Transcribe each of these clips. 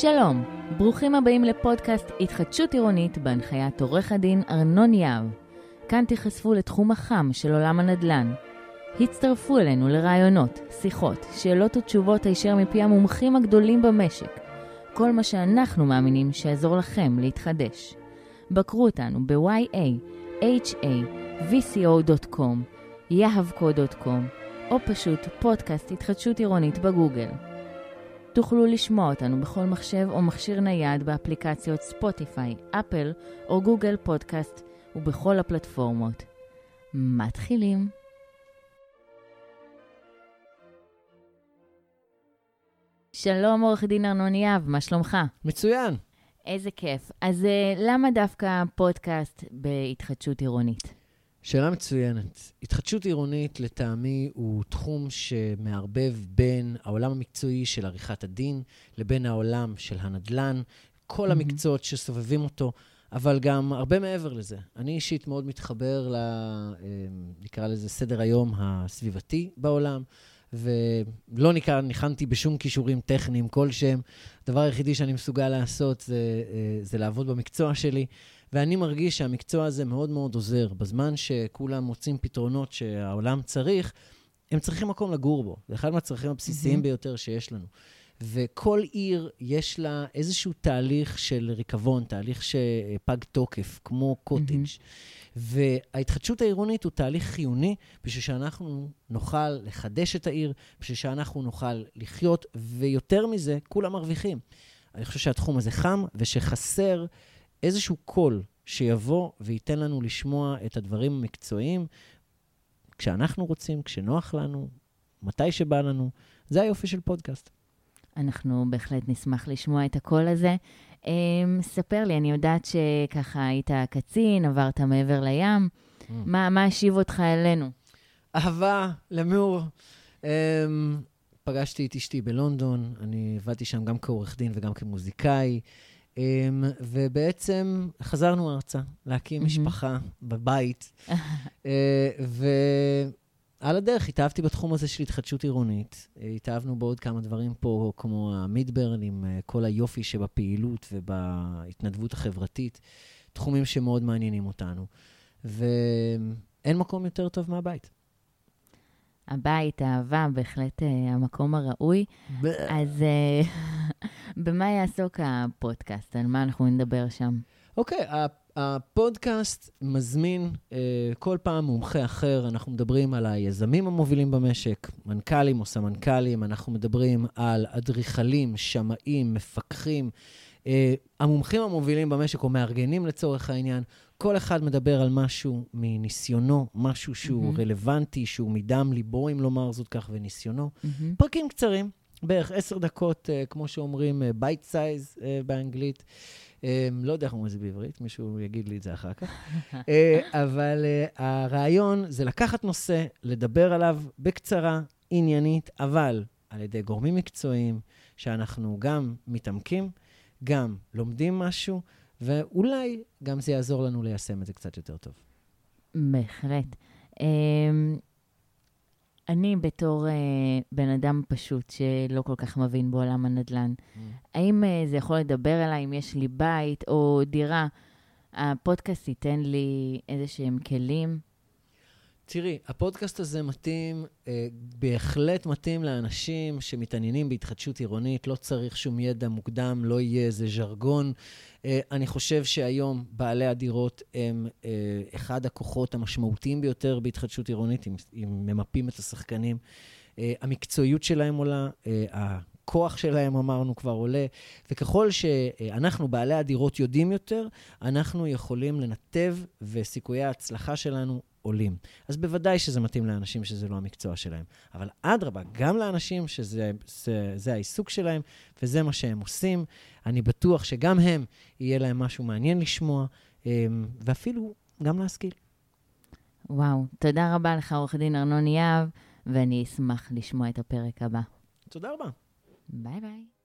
שלום, ברוכים הבאים לפודקאסט התחדשות עירונית בהנחיית עורך הדין ארנון יהב. כאן תיחשפו לתחום החם של עולם הנדל"ן. הצטרפו אלינו לרעיונות, שיחות, שאלות ותשובות הישר מפי המומחים הגדולים במשק. כל מה שאנחנו מאמינים שיעזור לכם להתחדש. בקרו אותנו ב-ya-ha-vco.com, יהבco.com, או פשוט פודקאסט התחדשות עירונית בגוגל. תוכלו לשמוע אותנו בכל מחשב או מכשיר נייד באפליקציות ספוטיפיי, אפל או גוגל פודקאסט ובכל הפלטפורמות. מתחילים. שלום, עורך דין ארנון יהב, מה שלומך? מצוין. איזה כיף. אז uh, למה דווקא פודקאסט בהתחדשות עירונית? שאלה מצוינת. התחדשות עירונית, לטעמי, הוא תחום שמערבב בין העולם המקצועי של עריכת הדין לבין העולם של הנדל"ן, כל mm-hmm. המקצועות שסובבים אותו, אבל גם הרבה מעבר לזה. אני אישית מאוד מתחבר ל... אה, נקרא לזה סדר היום הסביבתי בעולם. ולא ניחנתי בשום כישורים טכניים כלשהם. הדבר היחידי שאני מסוגל לעשות זה, אה, זה לעבוד במקצוע שלי, ואני מרגיש שהמקצוע הזה מאוד מאוד עוזר. בזמן שכולם מוצאים פתרונות שהעולם צריך, הם צריכים מקום לגור בו. זה אחד מהצרכים הבסיסיים mm-hmm. ביותר שיש לנו. וכל עיר יש לה איזשהו תהליך של ריקבון, תהליך שפג תוקף, כמו קוטג'. Mm-hmm. וההתחדשות העירונית הוא תהליך חיוני בשביל שאנחנו נוכל לחדש את העיר, בשביל שאנחנו נוכל לחיות, ויותר מזה, כולם מרוויחים. אני חושב שהתחום הזה חם, ושחסר איזשהו קול שיבוא וייתן לנו לשמוע את הדברים המקצועיים כשאנחנו רוצים, כשנוח לנו, מתי שבא לנו. זה היופי של פודקאסט. אנחנו בהחלט נשמח לשמוע את הקול הזה. Um, ספר לי, אני יודעת שככה היית קצין, עברת מעבר לים. Mm. מה, מה השיב אותך אלינו? אהבה, למור. Um, פגשתי את אשתי בלונדון, אני עבדתי שם גם כעורך דין וגם כמוזיקאי. Um, ובעצם חזרנו ארצה, להקים. משפחה בבית. uh, ועל הדרך התאהבתי בתחום הזה של התחדשות עירונית. התאהבנו בעוד כמה דברים פה, כמו המידברן, עם uh, כל היופי שבפעילות ובהתנדבות החברתית. תחומים שמאוד מעניינים אותנו. ואין מקום יותר טוב מהבית. הבית, האהבה, בהחלט uh, המקום הראוי. אז במה יעסוק הפודקאסט? על מה אנחנו נדבר שם? אוקיי, okay, הפודקאסט מזמין uh, כל פעם מומחה אחר. אנחנו מדברים על היזמים המובילים במשק, מנכ"לים או סמנכ"לים, אנחנו מדברים על אדריכלים, שמאים, מפקחים. Uh, המומחים המובילים במשק, או מארגנים לצורך העניין, כל אחד מדבר על משהו מניסיונו, משהו שהוא mm-hmm. רלוונטי, שהוא מדם ליבו, אם לומר זאת כך, וניסיונו. Mm-hmm. פרקים קצרים, בערך עשר דקות, uh, כמו שאומרים, bite uh, size uh, באנגלית. Um, לא יודע איך אומרים את זה בעברית, מישהו יגיד לי את זה אחר כך. uh, אבל uh, הרעיון זה לקחת נושא, לדבר עליו בקצרה, עניינית, אבל על ידי גורמים מקצועיים, שאנחנו גם מתעמקים, גם לומדים משהו, ואולי גם זה יעזור לנו ליישם את זה קצת יותר טוב. בהחלט. אמ, אני בתור uh, בן אדם פשוט שלא כל כך מבין בעולם הנדל"ן, mm. האם uh, זה יכול לדבר אליי אם יש לי בית או דירה? הפודקאסט ייתן לי איזה שהם כלים תראי, הפודקאסט הזה מתאים, אה, בהחלט מתאים לאנשים שמתעניינים בהתחדשות עירונית, לא צריך שום ידע מוקדם, לא יהיה איזה ז'רגון. אה, אני חושב שהיום בעלי הדירות הם אה, אחד הכוחות המשמעותיים ביותר בהתחדשות עירונית, אם, אם ממפים את השחקנים. אה, המקצועיות שלהם עולה, אה, הכוח שלהם, אמרנו, כבר עולה, וככל שאנחנו, בעלי הדירות, יודעים יותר, אנחנו יכולים לנתב, וסיכויי ההצלחה שלנו עולים. אז בוודאי שזה מתאים לאנשים שזה לא המקצוע שלהם. אבל אדרבה, גם לאנשים שזה זה, זה העיסוק שלהם וזה מה שהם עושים, אני בטוח שגם הם, יהיה להם משהו מעניין לשמוע, אמ, ואפילו גם להשכיל. וואו, תודה רבה לך, עורך דין ארנון יהב, ואני אשמח לשמוע את הפרק הבא. תודה רבה. ביי ביי.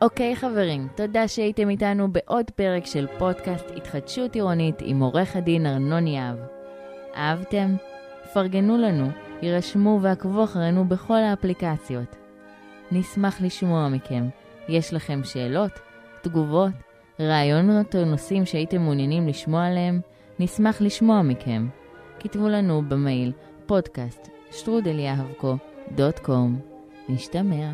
אוקיי חברים, תודה שהייתם איתנו בעוד פרק של פודקאסט התחדשות עירונית עם עורך הדין ארנון יהב. אהבתם? פרגנו לנו, יירשמו ועקבו אחרינו בכל האפליקציות. נשמח לשמוע מכם. יש לכם שאלות, תגובות, רעיונות או נושאים שהייתם מעוניינים לשמוע עליהם? נשמח לשמוע מכם. כתבו לנו במייל קום. נשתמע.